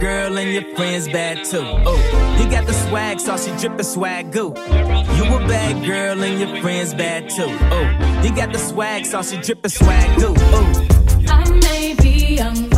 girl and your friends bad too. Oh, you got the swag, so she drippin' swag goo. You a bad girl and your friends bad too. Oh, you got the swag, so she drippin' swag goo. Oh. I may be young,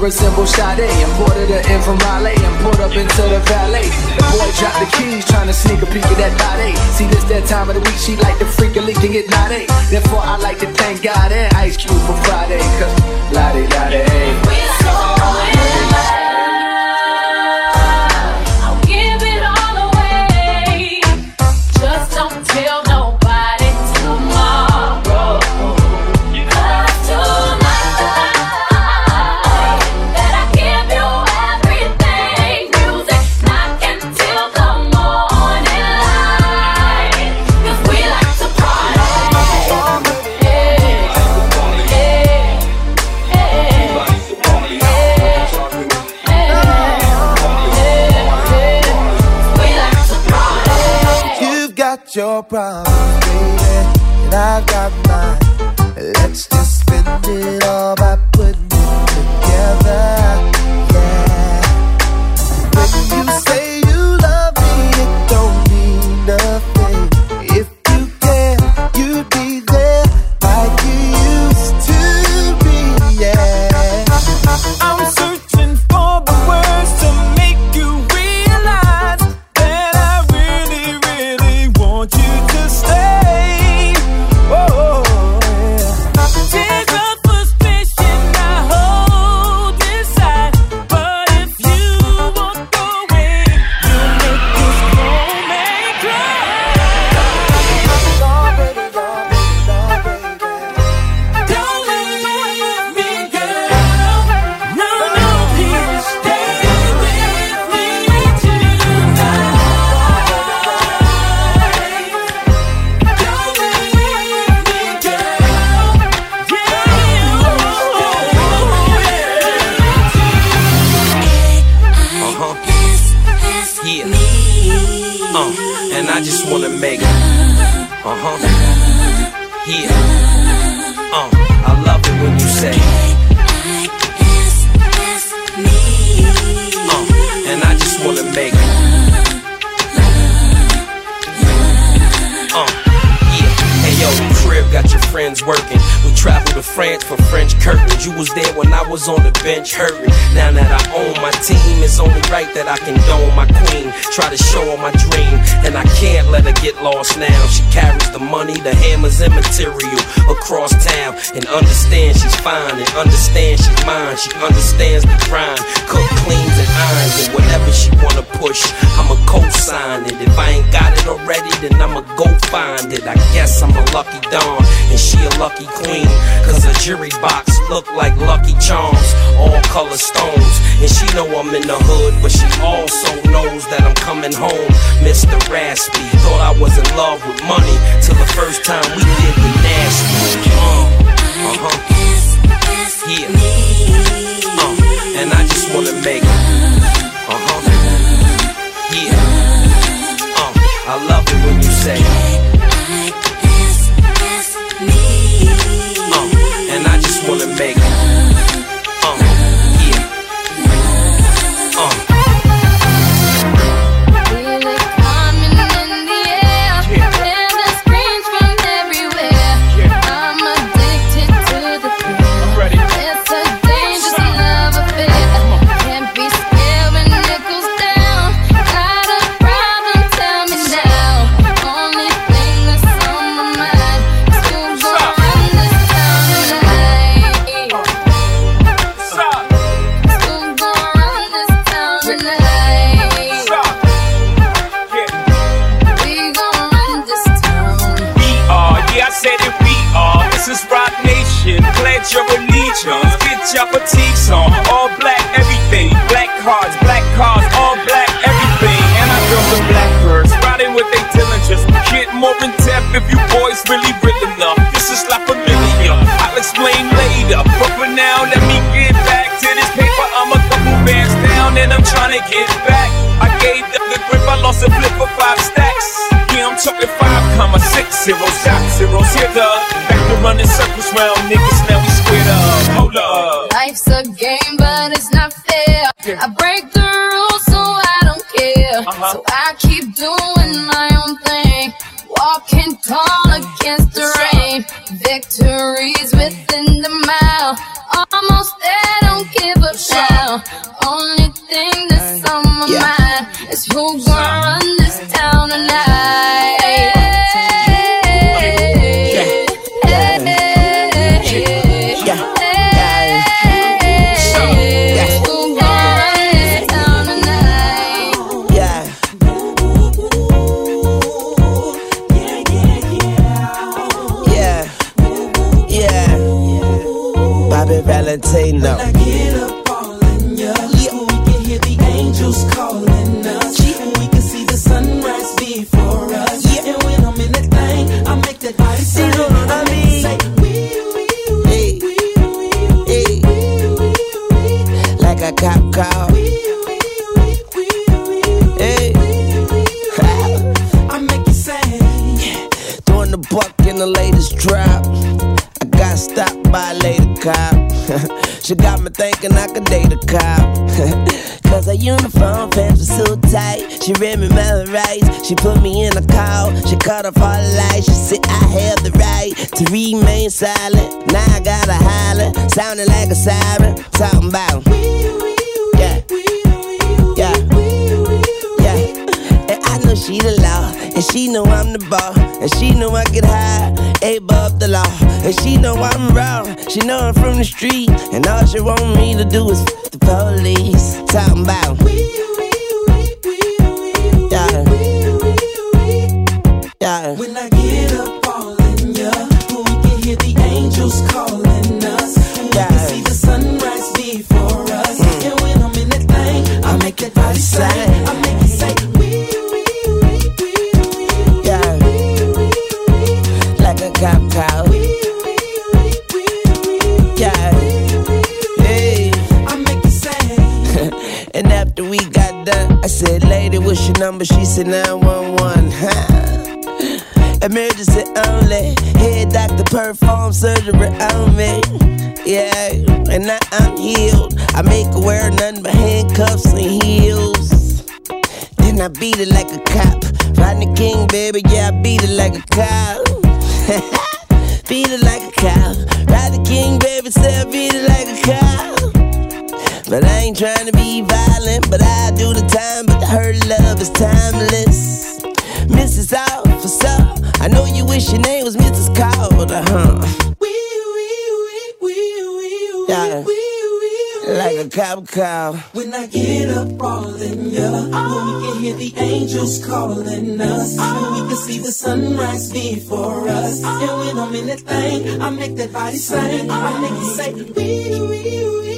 resemble Sade. Imported her in from Raleigh and pulled up into the valet. The boy dropped the keys, trying to sneak a peek at that body. See, this that time of the week, she like to freak a leak and get naughty. Therefore, I like to thank God and Ice Cube for Friday, cause lottie, lottie. your problems, baby, and I've got French. You was there when I was on the bench hurting. Now that I own my team, it's only right that I can dome my queen. Try to show her my dream, and I can't let her get lost now. She carries the money, the hammers, and material across town. And understand she's fine, and understand she's mine. She understands the grind, cook, cleans, and irons. And whatever she wanna push, I'ma co-sign it. If I ain't got it already, then I'ma go find it. I guess I'm a lucky dawn, and she a lucky queen. Cause a jury box look like Lucky Charms, all color stones. And she know I'm in the hood, but she also knows that I'm coming home. Mr. Raspy, thought I was in love with money till the first time we did the nasty. Uh, uh-huh. Yeah. Uh, and I just wanna make Uh-huh. Yeah. Uh, I love it when you say more in depth if you boys really real enough. This is like familiar. I'll explain later. But for now, let me get back to this paper. I'm a couple bands down and I'm trying to get back. I gave them the grip, I lost a flip for five stacks. Yeah, I'm talking five comma six zero shot zeros here the back to running circles round niggas. To remain silent. Now I gotta holler. Sounding like a siren. Talking about. Yeah. Yeah. Yeah, and I know she the law, and she know I'm the ball, and she know I get high, above the law, and she know I'm raw. She know I'm from the street, and all she want me to do is f- the police. Talking about, yeah, yeah, When I get up hear the angels calling us. We Yeah. can see the sunrise before us. Mm. And when I'm in that thing, I make that body. I make it say, yeah, like a cop call, yeah, hey. I make it sing. And after we got done, I said, Lady, what's your number? She said, 911. Huh? Only arm surgery on me. Yeah, and now I'm healed. I make her wear nothing but handcuffs and heels. Then I beat it like a cop. Rodney King, baby, yeah, I beat it like a cop. beat it like a cop. the King, baby, said beat it like a cow. But I ain't trying to be violent, but I do the time. But her love is timeless. Mrs. Officer. I know you wish your name was Mrs. Carter, huh? Like a cop call. When I get up calling ya, oh. when we can hear the angels calling us, oh. when we can see the sunrise before us, oh. and when I'm in that thing, I make that body sing, I make it say, wee, wee, wee.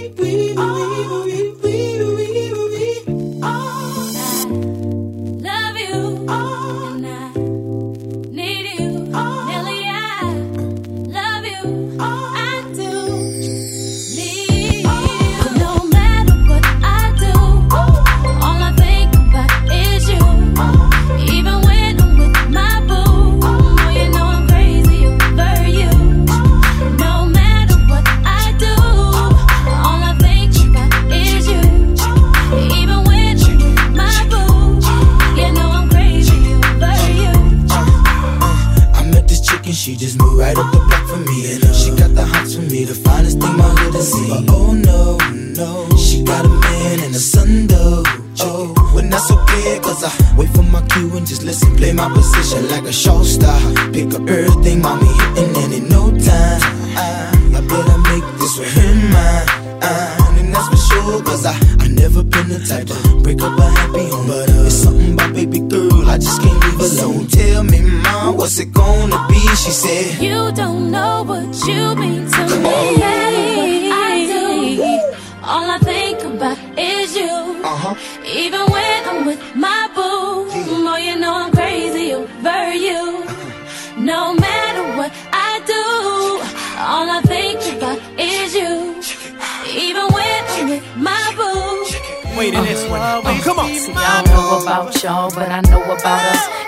gonna be, she said. You don't know what you mean to Come me. On. That is what I do. All I think about is you. Uh-huh. Even when I'm with my boo. Yeah. more you know I'm crazy over you. No matter what I do, all I think about is you. Even when I'm with my boo. Wait in this one. Oh, come on. See, I don't know about y'all, but I know about us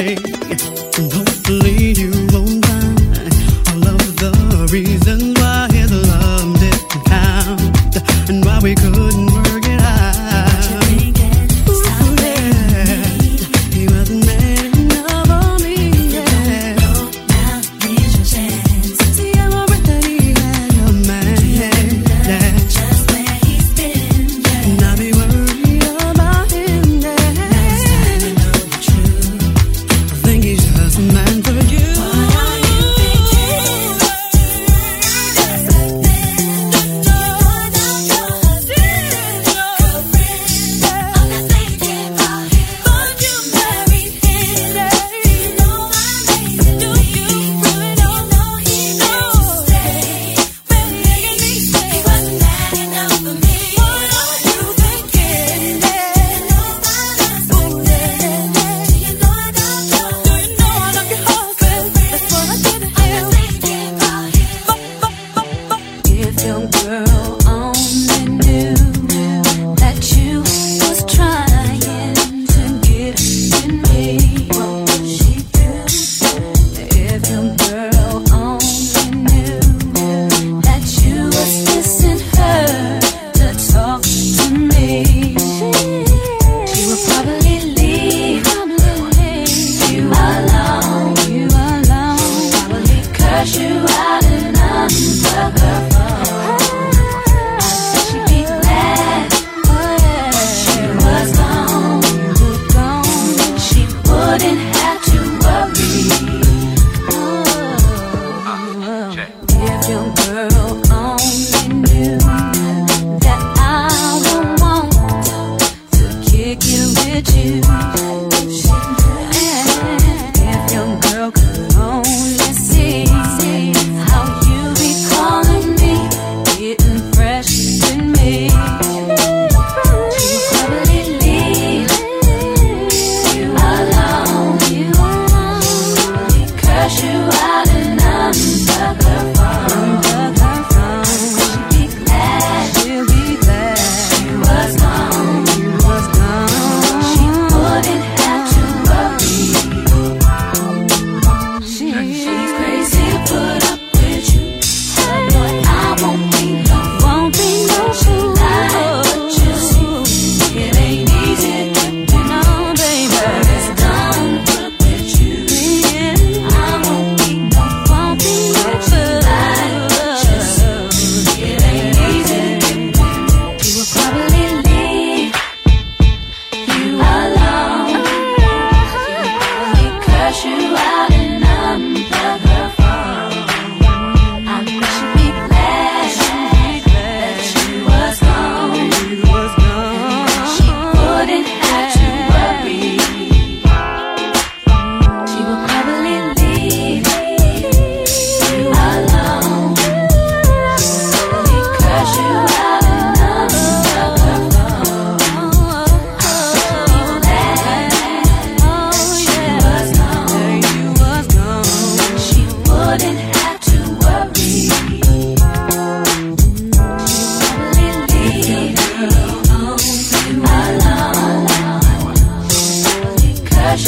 day. you.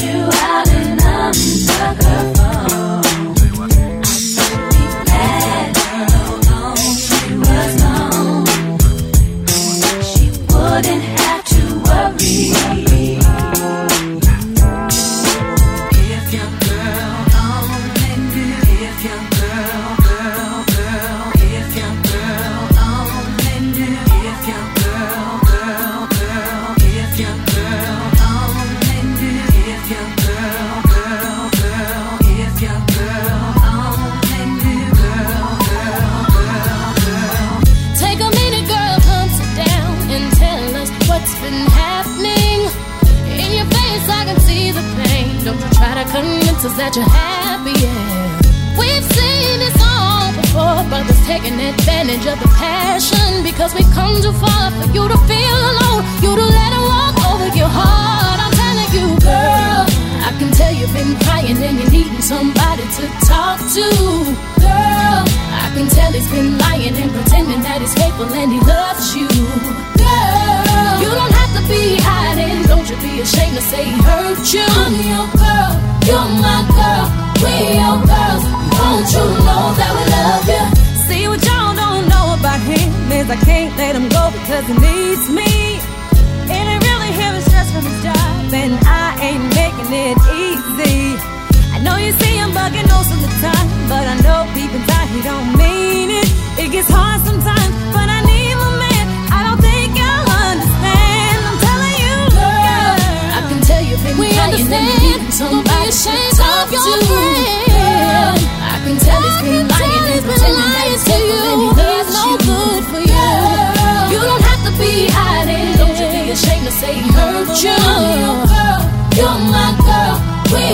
you out. been crying and you're needing somebody to talk to. Girl, I can tell he's been lying and pretending that he's faithful and he loves you. Girl, you don't have to be hiding. Don't you be ashamed to say he hurt you. I'm your girl, you're my girl, we your girls. Don't you know that we love you? See what y'all don't know about him is I can't let him go because he needs me. And it really him is stressed from his job, and I ain't it easy. I know you see him bugging most of the time, but I know deep inside he don't mean it. It gets hard sometimes, but I need my man. I don't think you'll understand. I'm telling you, girl. I can tell you've been We understand. needing Don't be ashamed of your friend. Girl, I can tell he's been lying and pretending that he's to and he no good for you. You don't have to be hiding. Don't you be ashamed to say he hurt you.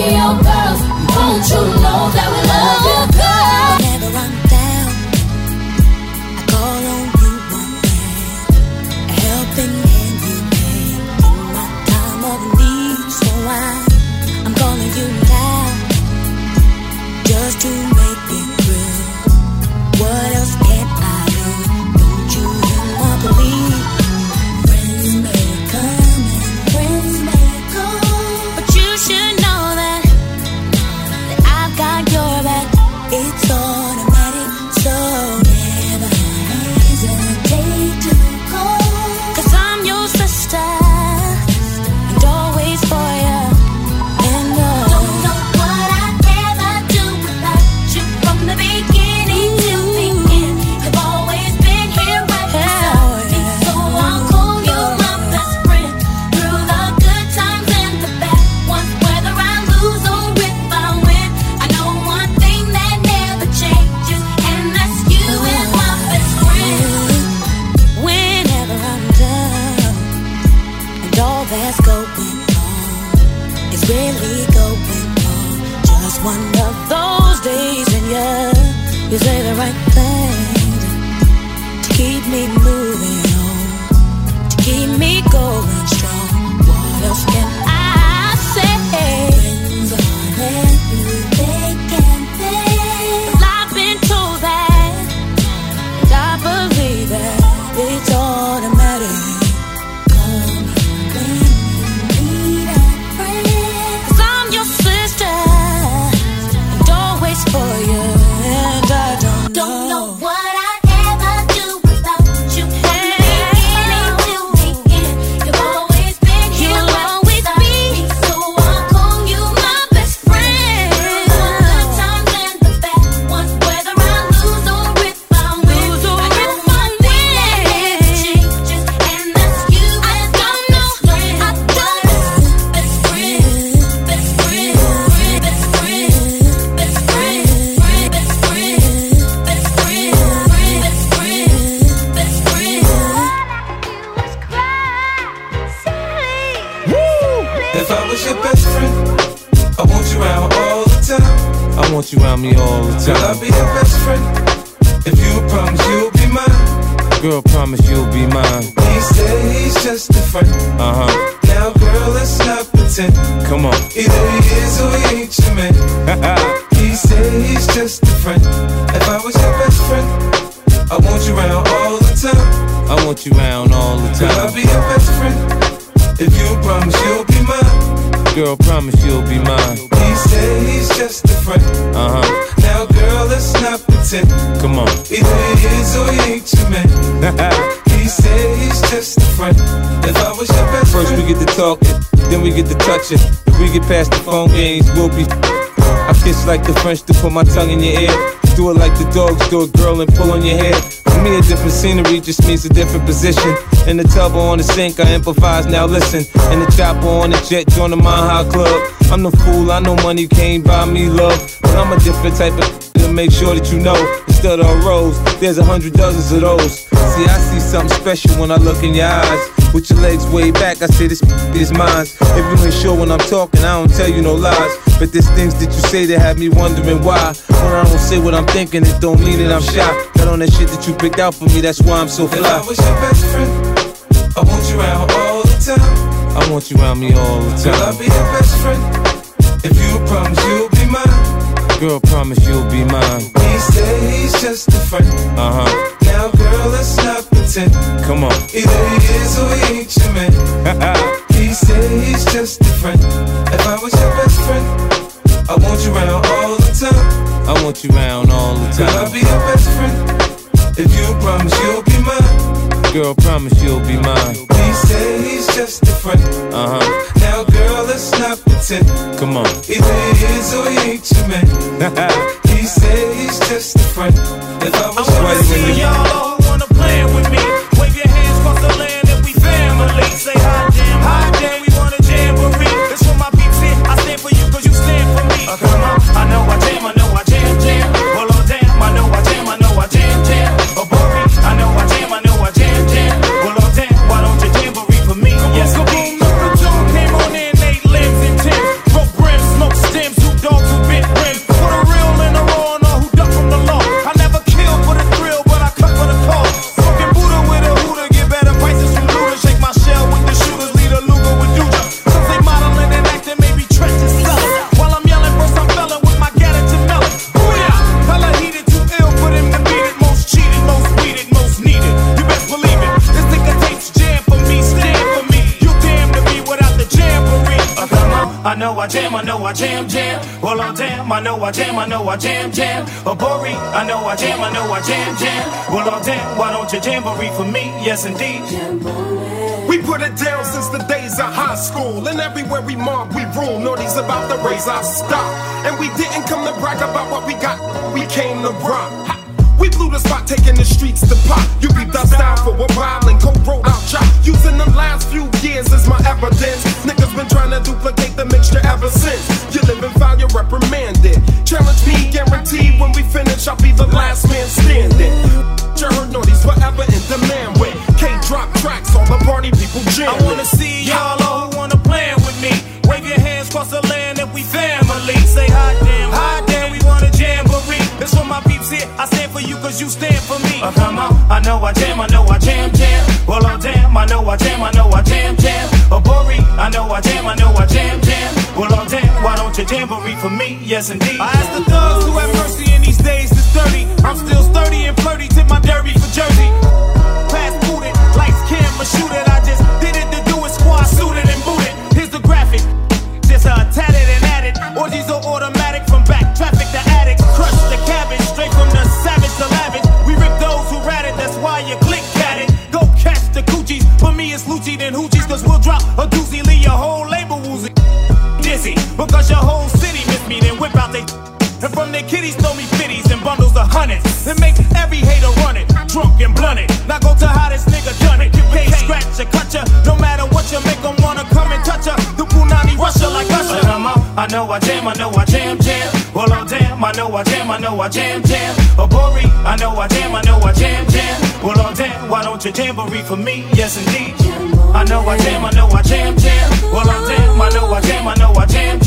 Your girls. Won't you or he ain't your man. he said he's just a friend. If I was your best friend, I want you around all the time. I want you around all the Girl, I'll be your best friend. If you promise you'll be mine. Girl, promise you'll be mine. He said he's just a friend. Uh huh. Now, girl, let's not pretend. Come on. Either he is or he ain't your man. he said he's just a friend. If I get to talking, then we get to touching. If we get past the phone games, we'll be. I kiss like the French to put my tongue in your ear. Do it like the dogs do it, girl, and pull on your hair. For me, a different scenery just means a different position. In the tub or on the sink, I improvise, now listen. In the chopper on the jet, join the Mile High Club. I'm the fool, I know money can't buy me love. But I'm a different type of to make sure that you know. Instead of a rose, there's a hundred dozens of those. See, I see something special when I look in your eyes. With your legs way back, I say this is mine. If you ain't sure when I'm talking, I don't tell you no lies. But there's things that you say that have me wondering why. When I don't say what I'm thinking, it don't mean that I'm shy. Got on that shit that you picked out for me, that's why I'm so If I fly. was your best friend, I want you around all the time. I want you around me all the time. Girl, I'll be your best friend. If you promise you'll be. Girl, promise you'll be mine. He said he's just a friend. Uh huh. Now, girl, let's not pretend. Come on. Either he is or he ain't your man. he said he's just a friend. If I was your best friend, I want you around all the time. I want you around all the time. Girl, I'll be your best friend. If you promise you'll be mine. Girl, promise you'll be mine. He said he's just a friend. Uh huh. Now, girl, let's not pretend. Come on. Either he is or he ain't your man. he said he's just a friend. If I was I wanna see y'all I jam, jam. A Bori, I know I jam, I know I jam, jam. Well, I'm damn, why don't you jamboree for me? Yes, indeed. We put it down since the days of high school. And everywhere we mob, we rule. Naughty's about to raise our stock. And we didn't come to brag about what we got, we came to rock. We blew the spot, taking the streets to pop. You be us down for a while and co rolled out chop. Using the last few years as my evidence. Niggas been trying to duplicate the mixture ever since. You live and foul, you're reprimanded. Challenge me, guaranteed when we finish, I'll be the last man standing. You heard Naughty's forever in demand with K drop tracks, all the party people jam. I wanna see y'all all who wanna plan with me. Wave your hands across the land if we family. Say hi damn, hi cause you stand for me. Uh, come on, I know I jam, I know I jam, jam. Well, oh damn, I know I jam, I know I jam, jam. A Bori, I know I jam, I know I jam, jam. Well, oh damn, why don't you jamboree for me? Yes, indeed. I ask the thugs who have mercy in these days know I jam, jam. A Bori, I know I jam, I know I jam, jam. Well, oh damn, why don't you jamboree for me? Yes, indeed. I know I jam, I know I jam, jam. Well, oh damn, I know I jam, I know I jam,